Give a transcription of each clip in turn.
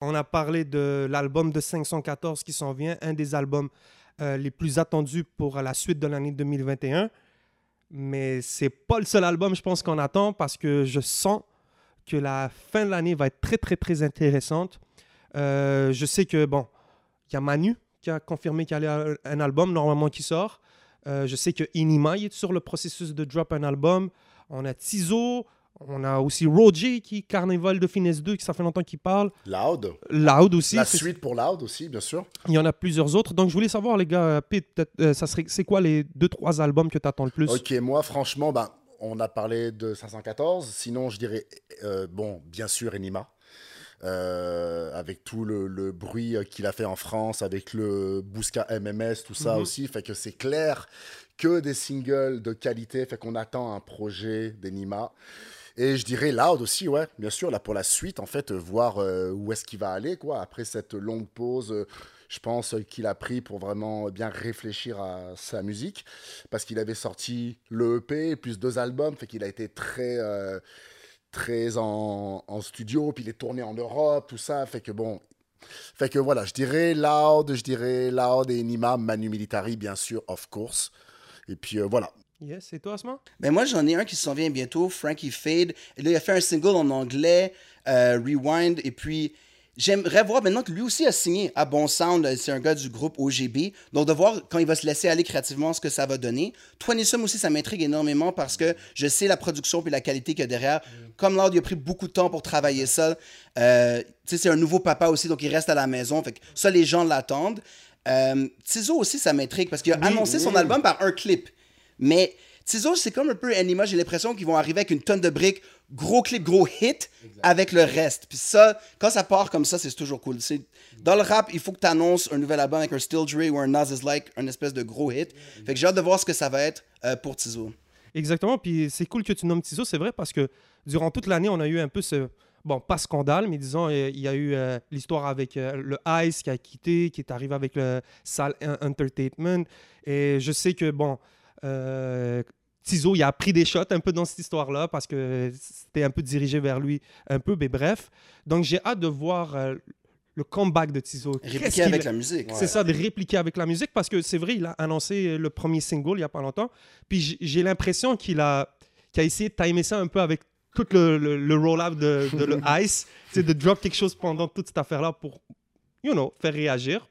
On a parlé de l'album de 514 qui s'en vient, un des albums euh, les plus attendus pour la suite de l'année 2021. Mais c'est pas le seul album, je pense, qu'on attend parce que je sens que la fin de l'année va être très, très, très intéressante. Euh, je sais que, bon, il y a Manu qui a confirmé qu'il y a un album normalement qui sort. Euh, je sais que Inima est sur le processus de drop un album. On a Tizo, on a aussi Roger qui Carnival de Finesse 2, qui ça fait longtemps qu'il parle. Loud. Loud aussi. La suite pour Loud aussi, bien sûr. Il y en a plusieurs autres. Donc je voulais savoir, les gars, Pete, euh, ça serait, c'est quoi les deux, trois albums que tu attends le plus? Ok, moi, franchement, ben, on a parlé de 514. Sinon, je dirais, euh, bon, bien sûr, Enima. Euh, avec tout le, bruit qu'il a fait en France, avec le Bousca MMS, tout ça mhm. aussi, fait que c'est clair que des singles de qualité, fait qu'on attend un projet d'Enima. Et je dirais Loud aussi, ouais, bien sûr, là pour la suite, en fait, voir euh, où est-ce qu'il va aller, quoi, après cette longue pause. Euh, je pense qu'il a pris pour vraiment bien réfléchir à sa musique, parce qu'il avait sorti le EP, plus deux albums, fait qu'il a été très, euh, très en, en, studio, puis il est tourné en Europe, tout ça, fait que bon, fait que voilà, je dirais Loud, je dirais Loud et Nima, Manu Militari, bien sûr, of course. Et puis voilà, Yes, c'est toi, Asma? Ben moi, j'en ai un qui s'en vient bientôt, Frankie Fade. Et là, il a fait un single en anglais, euh, Rewind. Et puis, j'aimerais voir maintenant que lui aussi a signé à Bon Sound. C'est un gars du groupe OGB. Donc, de voir quand il va se laisser aller créativement ce que ça va donner. Twenty Sum aussi, ça m'intrigue énormément parce que je sais la production et la qualité qu'il y a derrière. Comme Lord, il a pris beaucoup de temps pour travailler ça. Euh, tu sais, c'est un nouveau papa aussi, donc il reste à la maison. Fait que ça, les gens l'attendent. Euh, Tizo aussi, ça m'intrigue parce qu'il a annoncé son album par un clip. Mais Tizo, c'est comme un peu Anima, j'ai l'impression qu'ils vont arriver avec une tonne de briques, gros clip, gros hit, avec le reste. Puis ça, quand ça part comme ça, c'est toujours cool. Dans le rap, il faut que tu annonces un nouvel album avec un Still Dre ou un Nas is Like, un espèce de gros hit. Fait que j'ai hâte de voir ce que ça va être euh, pour Tizo. Exactement, puis c'est cool que tu nommes Tizo, c'est vrai, parce que durant toute l'année, on a eu un peu ce, bon, pas scandale, mais disons, euh, il y a eu euh, l'histoire avec le Ice qui a quitté, qui est arrivé avec le Sal Entertainment. Et je sais que, bon, euh, Tizo, il a pris des shots un peu dans cette histoire-là parce que c'était un peu dirigé vers lui, un peu, mais bref. Donc j'ai hâte de voir euh, le comeback de Tizo. Répliquer avec la musique. C'est ça, de répliquer avec la musique parce que c'est vrai, il a annoncé le premier single il n'y a pas longtemps. Puis j'ai l'impression qu'il a, a essayé de timer ça un peu avec tout le, le, roll-up de, de le Ice, c'est de drop quelque chose pendant toute cette affaire-là pour, you know, faire réagir.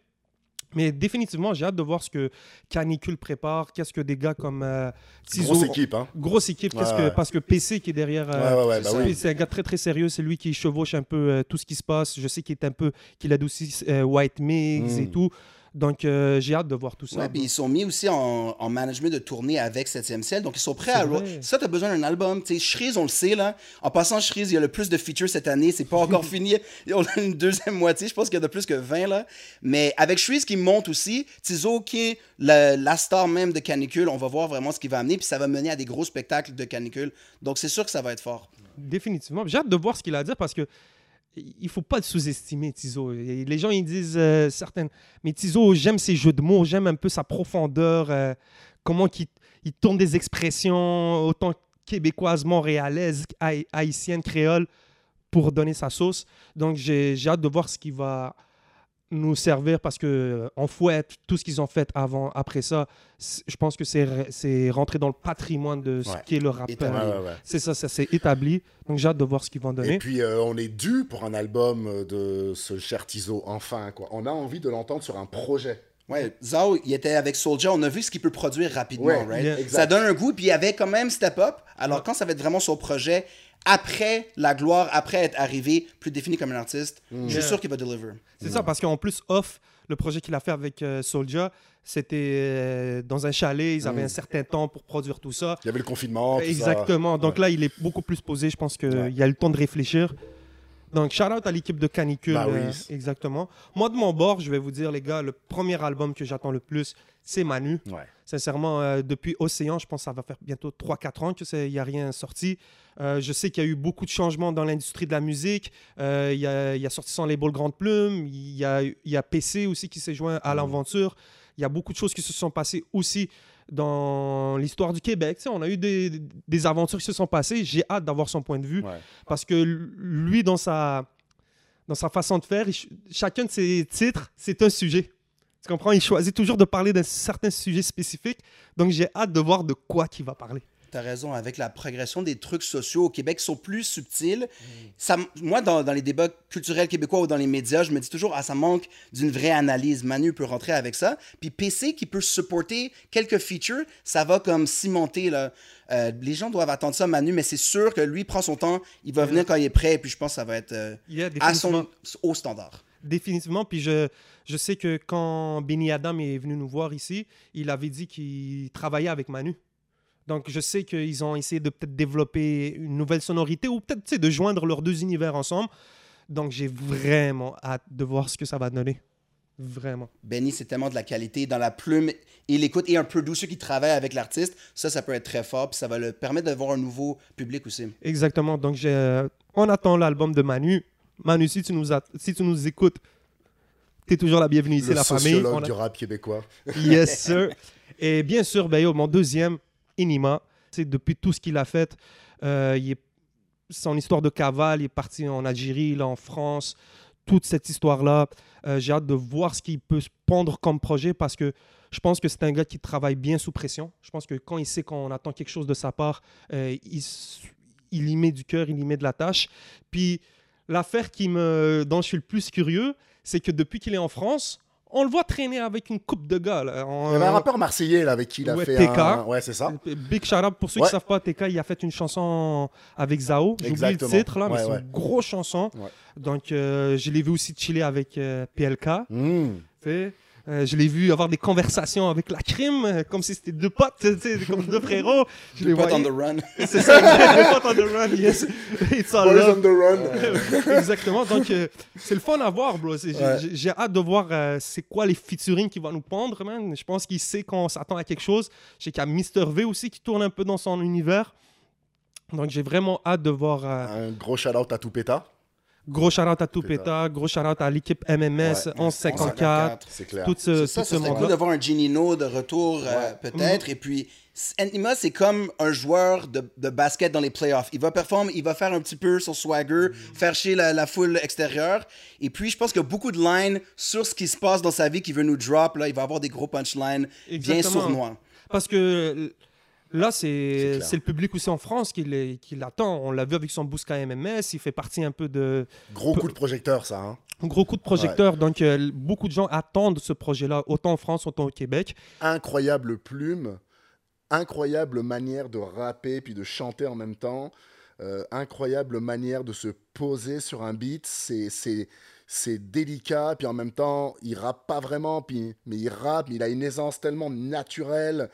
Mais définitivement, j'ai hâte de voir ce que Canicule prépare. Qu'est-ce que des gars comme euh, Grosse équipe, hein. Grosse équipe, que, parce que PC qui est derrière. Euh, bah c'est un gars très très sérieux. C'est lui qui chevauche un peu euh, tout ce qui se passe. Je sais qu'il est un peu, qu'il adoucit White Mix et hmm. tout. Donc, euh, j'ai hâte de voir tout ça. Ouais, puis ils sont mis aussi en, en, management de tournée avec 7e ciel. Donc, ils sont prêts à. Ça, tu as besoin d'un album. Tu sais, Shreeze, on le sait, là. En passant, Shreeze, il y a le plus de features cette année. C'est pas encore fini. On a une deuxième moitié. Je pense qu'il y a de plus que 20, là. Mais avec Shreeze qui monte aussi, Tizo, qui est la, la, star même de Canicule, on va voir vraiment ce qu'il va amener. Puis ça va mener à des gros spectacles de Canicule. Donc, c'est sûr que ça va être fort. Définitivement. J'ai hâte de voir ce qu'il a à dire parce que il faut pas sous-estimer Tizo. Les gens ils disent euh, certaines, mais Tizo j'aime ses jeux de mots, j'aime un peu sa profondeur, euh, comment il, il, tourne des expressions autant québécoises, montréalaises, haïtiennes, créoles pour donner sa sauce. Donc j'ai hâte de voir ce qu'il va nous servir parce que euh, on fouette tout ce qu'ils ont fait avant, après ça. Je pense que c'est rentré dans le patrimoine de ce qui est le rap. C'est ça, ça s'est établi. Donc j'ai hâte de voir ce qu'ils vont donner. Et puis euh, on est dû pour un album euh, de ce cher Tizo, enfin. Quoi. On a envie de l'entendre sur un projet. Ouais, Zao, il était avec Soulja, on a vu ce qu'il peut produire rapidement, right? Ça donne un goût, puis il y avait quand même Step Up. Alors quand ça va être vraiment son projet, après la gloire, après être arrivé plus défini comme un artiste, je suis sûr qu'il va deliver. C'est ça, parce qu'en plus, off, le projet qu'il a fait avec euh, Soulja, c'était euh, dans un chalet, ils avaient mm. un certain temps pour produire tout ça. Il y avait le confinement. Exactement. Donc là, il est beaucoup plus posé. Je pense qu'il y a le temps de réfléchir. Donc, shout out à l'équipe de Canicule. Bah euh, exactement. Moi, de mon bord, je vais vous dire, les gars, le premier album que j'attends le plus, c'est Manu. Sincèrement, euh, depuis Océan, je pense que ça va faire bientôt 3-4 ans qu'il n'y a rien sorti. Euh, je sais qu'il y a eu beaucoup de changements dans l'industrie de la musique. il, y a, il, a, sorti son label Grande Plume. Il y a, il y a PC aussi qui s'est joint à mm. l'aventure. Il y a beaucoup de choses qui se sont passées aussi dans l'histoire du Québec. on a eu des, des, aventures qui se sont passées. J'ai hâte d'avoir son point de vue parce que lui, dans sa, dans sa façon de faire. Il chacun de ses titres, c'est un sujet. Tu comprends? Il choisit toujours de parler d'un certain sujet spécifique. Donc, j'ai hâte de voir de quoi il va parler. T'as raison, avec la progression des trucs sociaux au Québec qui sont plus subtils, ça, moi, dans, dans les débats culturels québécois ou dans les médias, je me dis toujours, ah, ça manque d'une vraie analyse. Manu peut rentrer avec ça. Puis PC qui peut supporter quelques features, ça va comme cimenter. Là. Euh, les gens doivent attendre ça, Manu, mais c'est sûr que lui prend son temps, il va venir quand il est prêt, et puis je pense que ça va être euh, à son haut standard. Définitivement. Puis je, je sais que quand Benny Adam est venu nous voir ici, il avait dit qu'il travaillait avec Manu. Donc je sais qu'ils ont essayé de peut-être développer une nouvelle sonorité ou peut-être de joindre leurs deux univers ensemble. Donc j'ai vraiment hâte de voir ce que ça va donner. Vraiment. Benny, c'est tellement de la qualité dans la plume et l'écoute et un producer qui travaille avec l'artiste. Ça, ça peut être très fort, puis ça va le permettre d'avoir un nouveau public aussi. Exactement. Donc j'ai, euh, on attend l'album de Manu. Manu, si tu nous, si tu nous écoutes, tu es toujours la bienvenue ici, le la famille. sociologue On a- du rap québécois. Yes, sir. Et bien sûr, ben, yo, mon deuxième, Inima, c'est depuis tout ce qu'il a fait, euh, son histoire de cavale, il est parti en Algérie, là, en France, toute cette histoire-là. euh, J'ai hâte de voir ce qu'il peut se pondre comme projet parce que je pense que c'est un gars qui travaille bien sous pression. Je pense que quand il sait qu'on attend quelque chose de sa part, euh, il y met du cœur, il y met de la tâche. Puis l'affaire qui me, dont je suis le plus curieux, c'est que depuis qu'il est en France, on le voit traîner avec une coupe de gars. là. Il y avait un rappeur marseillais là, avec qui il a Ouais, fait TK. un... Ouais, c'est ça. Big out pour ceux qui ne savent pas, TK, il a fait une chanson avec Zao. J'ai oublié le titre là, mais c'est une grosse chanson. Donc euh, je l'ai vu aussi chiller avec euh, PLK. Hmm. Euh, je l'ai vu avoir des conversations avec la crime, euh, comme si c'était deux potes, tu sais, comme deux frérots. Je les Pas on the run. C'est ça, deux potes on the run, yes. It's all Boys on the run. Exactement. Donc, euh, c'est le fun à voir, bro. J'ai- Ouais. Hâte de voir euh, c'est quoi les featuring qu'il va nous pondre, man. Je pense qu'il sait qu'on s'attend à quelque chose. Je sais qu'il y a Mr. V aussi qui tourne un peu dans son univers. Donc, j'ai vraiment hâte de voir. euh, Un gros shout-out à Toupeta, gros shout-out à Toupeta. Gros shout-out à l'équipe MMS, Ouais. 1154, c'est clair. tout ce, C'est ça, tout ce ça serait cool d'avoir un Ginino de retour, euh, Ouais. peut-être. Et puis, Enima, c'est comme un joueur de, de basket dans les playoffs. Il va performer, il va faire un petit peu son swagger, faire chier la, la foule extérieure. Et puis, je pense qu'il y a beaucoup de lines sur ce qui se passe dans sa vie qui veut nous drop. Là, il va avoir des gros punchlines bien Exactement. sournois. Parce que euh, là, C'est le public aussi en France qui l'attend. On l'a vu avec son Bousca MMS. Il fait partie un peu de. Gros coup de projecteur, ça. hein. Un gros coup de projecteur. Donc, euh, beaucoup de gens attendent ce projet-là, autant en France, autant au Québec. Incroyable plume, incroyable manière de rapper puis de chanter en même temps, euh, incroyable manière de se poser sur un beat. C'est c'est c'est délicat puis en même temps il rappe pas vraiment puis mais il rappe. Il a une aisance tellement naturelle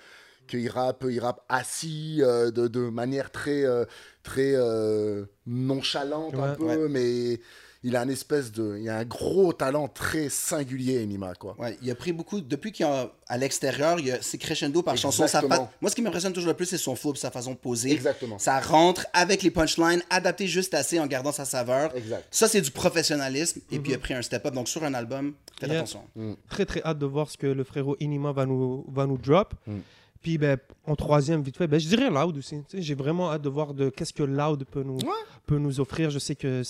qu'il rappe il rappe assis euh, de, de manière très euh, très euh, nonchalante un peu Ouais. mais il a un espèce de il a un gros talent très singulier Enima quoi. Ouais, il a pris beaucoup. Depuis qu'il est à l'extérieur, il y a- c'est crescendo par chanson. Fa- Exactement. Moi, ce qui m'impressionne toujours le plus, c'est son flow sa façon de poser. Exactement. Ça rentre avec les punchlines, adapté juste assez en gardant sa saveur. Exact. Ça, c'est du professionnalisme. Et puis, il a pris un step-up. Donc, sur un album, faites Yeah. attention. Très, très hâte de voir ce que le frérot Inima va nous, va nous drop. Mm. Puis, ben, en troisième, vite fait, ben, je dirais Loud aussi. Tu sais, J'ai vraiment hâte de voir de qu'est-ce que Loud peut nous, Ouais. peut nous offrir. Je sais que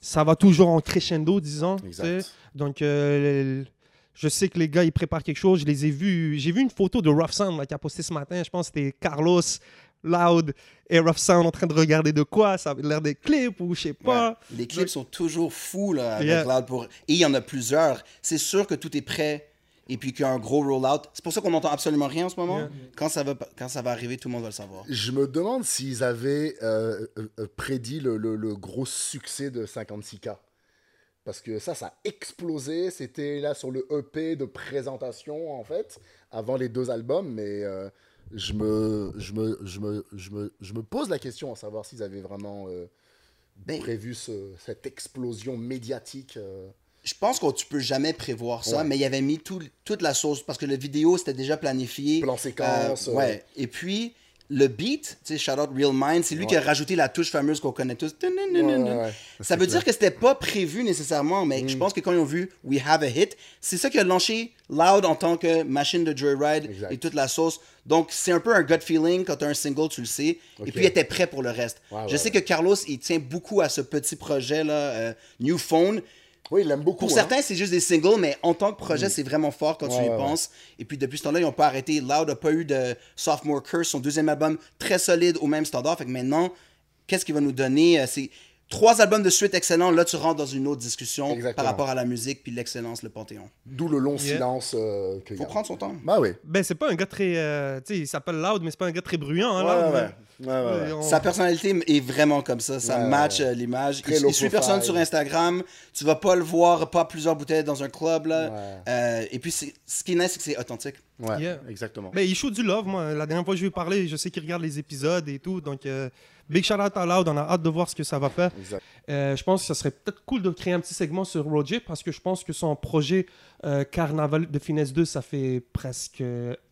ça va toujours en crescendo, disons. tu sais. Exact. Donc, euh, je sais que les gars, ils préparent quelque chose. Je les ai vus. J'ai vu une photo de Rough Sound qui a posté ce matin. Je pense que c'était Carlos, Loud et Rough Sound en train de regarder de quoi. Ça avait l'air des clips ou je sais pas. Ouais. Les clips sont toujours fous là, avec Yeah. Loud pour... Et il y en a plusieurs. C'est sûr que tout est prêt. Et puis qu'il y a un gros rollout. C'est pour ça qu'on n'entend absolument rien en ce moment. Yeah. Quand, ça va, quand ça va arriver, tout le monde va le savoir. Je me demande s'ils avaient euh, euh, euh, prédit le, le- le gros succès de 56K. Parce que ça, ça a explosé. C'était là sur le EP de présentation, en fait, avant les deux albums. Mais euh, je, me, je, me, je, me, je, me, je me pose la question à savoir s'ils avaient vraiment euh, Ben, prévu ce- cette explosion médiatique. Je pense que tu peux jamais prévoir ça, Ouais. mais il avait mis tout- toute la sauce parce que la vidéo c'était déjà planifié. Plan séquence, Euh, ouais. Et puis le beat, tu sais, shout out Real Mind, c'est lui qui a rajouté la touche fameuse qu'on connaît tous. Ça veut dire que c'était pas prévu nécessairement, mais Mm. je pense que quand ils ont vu We Have a Hit, c'est ça qui a lancé Loud en tant que machine de Joyride Exact. et toute la sauce. Donc c'est un peu un gut feeling quand t'as un single, tu le sais. Et puis il était prêt pour le reste. Je sais que Carlos, il tient beaucoup à ce petit projet là, euh, New Phone. Oui, il l'aime beaucoup. Pour hein. certains, c'est juste des singles, mais en tant que projet, c'est vraiment fort quand tu y ouais, penses. Et puis depuis ce temps-là, ils n'ont pas arrêté. Loud n'a pas eu de Sophomore Curse, son deuxième album très solide au même standard. Fait que maintenant, qu'est-ce qu'il va nous donner? Euh, C'est trois albums de suite excellents. Là, tu rentres dans une autre discussion Exactement. par rapport à la musique puis l'excellence, le panthéon. D'où le long Yeah. silence euh, que Faut garde. prendre son temps. Bah oui. Ben, c'est pas un gars très. euh, tu sais, il s'appelle Loud, mais c'est pas un gars très bruyant. Hein, Ouais, Loud, ouais, mais- ouais. Ouais, ouais, ouais. on- Sa personnalité est vraiment comme ça. Ça Ouais, match ouais. euh, l'image. Il, il suit personne sur Instagram. Tu vas pas le voir, pas plusieurs bouteilles dans un club. Là. Ouais. Euh, et puis, ce qui est nice, c'est que c'est authentique. Ouais, Yeah. exactement. Ben, il shoot du love, moi. La dernière fois que je lui ai parlé, je sais qu'il regarde les épisodes et tout. Donc, euh, big shout out à Loud. On a hâte de voir ce que ça va faire. Euh, je pense que ça serait peut-être cool de créer un petit segment sur Roger parce que je pense que son projet euh, Carnaval de Finesse 2, ça fait presque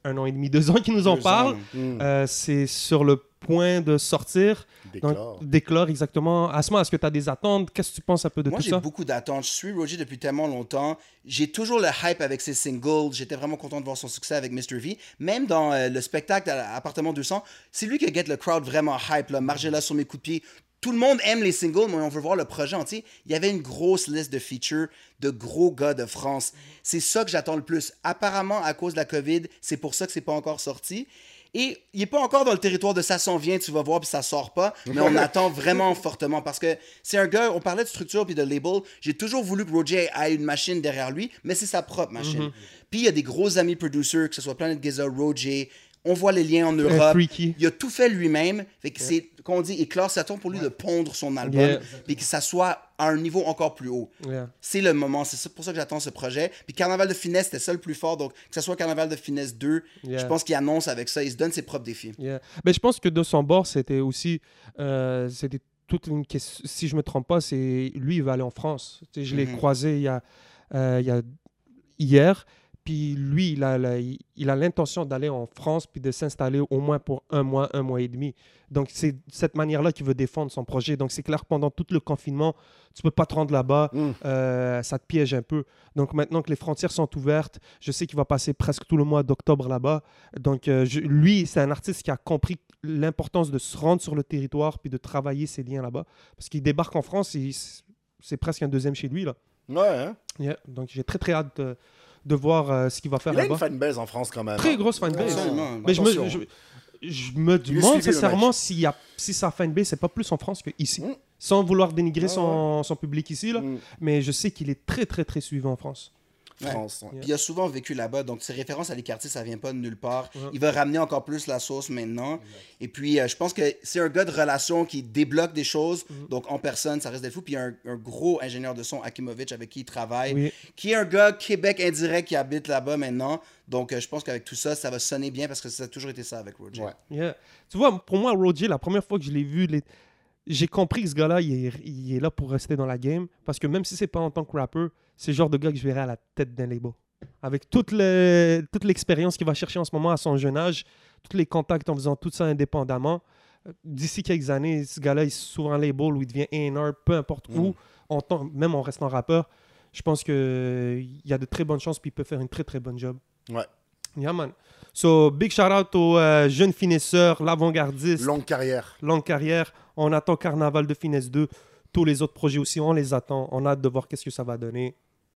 un an et demi, deux ans qu'il nous en Deux parle. Mm. Euh, c'est sur le point de sortir. Déclore. Donc, déclore exactement. Asma, est-ce que tu as des attentes? Qu'est-ce que tu penses un peu de Moi, tout j'ai ça? beaucoup d'attentes. Je suis Roger depuis tellement longtemps. J'ai toujours le hype avec ses singles. J'étais vraiment content de voir son succès avec Mr. V. Même dans euh, le spectacle à Appartement 200, c'est lui qui a get le crowd vraiment hype. Là. Margella sur mes coups de pied. Tout le monde aime les singles, mais on veut voir le projet entier. Il y avait une grosse liste de features de gros gars de France. C'est ça que j'attends le plus. Apparemment, à cause de la COVID, c'est pour ça que c'est pas encore sorti. Et il n'est pas encore dans le territoire de ça s'en vient, tu vas voir, puis ça sort pas. Mais on attend vraiment fortement parce que c'est un gars, on parlait de structure puis de label. J'ai toujours voulu que Roger ait une machine derrière lui, mais c'est sa propre machine. Puis il y a des gros amis producers, que ce soit Planet Giza, Roger. On voit les liens en Europe. Il a tout fait lui-même. Fait que c'est, qu'on dit, Claire s'attend pour lui de pondre son album, Yeah. puis que ça soit à un niveau encore plus haut. Yeah. C'est le moment, c'est pour ça que j'attends ce projet. Puis Carnaval de Finesse, c'était ça le plus fort. Donc, que ce soit Carnaval de Finesse 2, Yeah. je pense qu'il annonce avec ça, il se donne ses propres défis. Yeah. Ben, je pense que de son bord, c'était aussi. euh, c'était toute une question. Si je me trompe pas, c'est lui, il va aller en France. Je l'ai Mhm. croisé il y a, euh, il y a hier. Puis lui, il a, la- il il a l'intention d'aller en France puis de s'installer au moins pour un mois, un mois et demi. Donc c'est de cette manière-là qu'il veut défendre son projet. Donc c'est clair, que pendant tout le confinement, tu peux pas te rendre là-bas, Mm. euh, ça te piège un peu. Donc maintenant que les frontières sont ouvertes, je sais qu'il va passer presque tout le mois d'octobre là-bas. Donc euh, je- lui, c'est un artiste qui a compris l'importance de se rendre sur le territoire puis de travailler ses liens là-bas. Parce qu'il débarque en France, c'est presque un deuxième chez lui. Là. Ouais, hein. Yeah. Donc j'ai très très hâte de voir euh, ce qu'il va faire Il a une là-bas. fanbase en France quand même. Très grosse fanbase. Mais je me, je, je me demande sincèrement y a, si sa fanbase, c'est pas plus en France qu'ici. Mm. Sans vouloir dénigrer Ouais, son, son public ici, là. Mm. mais je sais qu'il est très très très suivi en France. Ouais. France. ouais. Puis il a souvent vécu là-bas, donc ses références à les quartiers, ça vient pas de nulle part. Ouais. Il va ramener encore plus la sauce maintenant. Et puis, euh, je pense que c'est un gars de relation qui débloque des choses. Mhm. Donc, en personne, ça reste des fous. Puis, il y a un, un gros ingénieur de son, Akimovic, avec qui il travaille, Oui. qui est un gars Québec indirect qui habite là-bas maintenant. Donc, euh, je pense qu'avec tout ça, ça va sonner bien parce que ça a toujours été ça avec Roger. Ouais. Yeah. Tu vois, pour moi, Roger, la première fois que je l'ai vu, les- j'ai compris que ce gars-là, il est, il est là pour rester dans la game. Parce que même si c'est pas en tant que rapper, c'est le genre de gars que je verrais à la tête d'un label. Avec toute, le- toute l'expérience qu'il va chercher en ce moment à son jeune âge, tous les contacts en faisant tout ça indépendamment, euh, d'ici quelques années, ce gars-là, il souvent un label où il devient A&R, peu importe Mm. où, en tant- même en restant rappeur. Je pense qu'il y a de très bonnes chances puis il peut faire une très très bonne job. Ouais. Yeah, man. So, big shout out aux euh, jeunes finesseurs, l'avant-gardiste, Longue carrière. longue carrière. On attend Carnaval de Finesse 2. Tous les autres projets aussi, on les attend. On a hâte de voir qu'est-ce que ça va donner.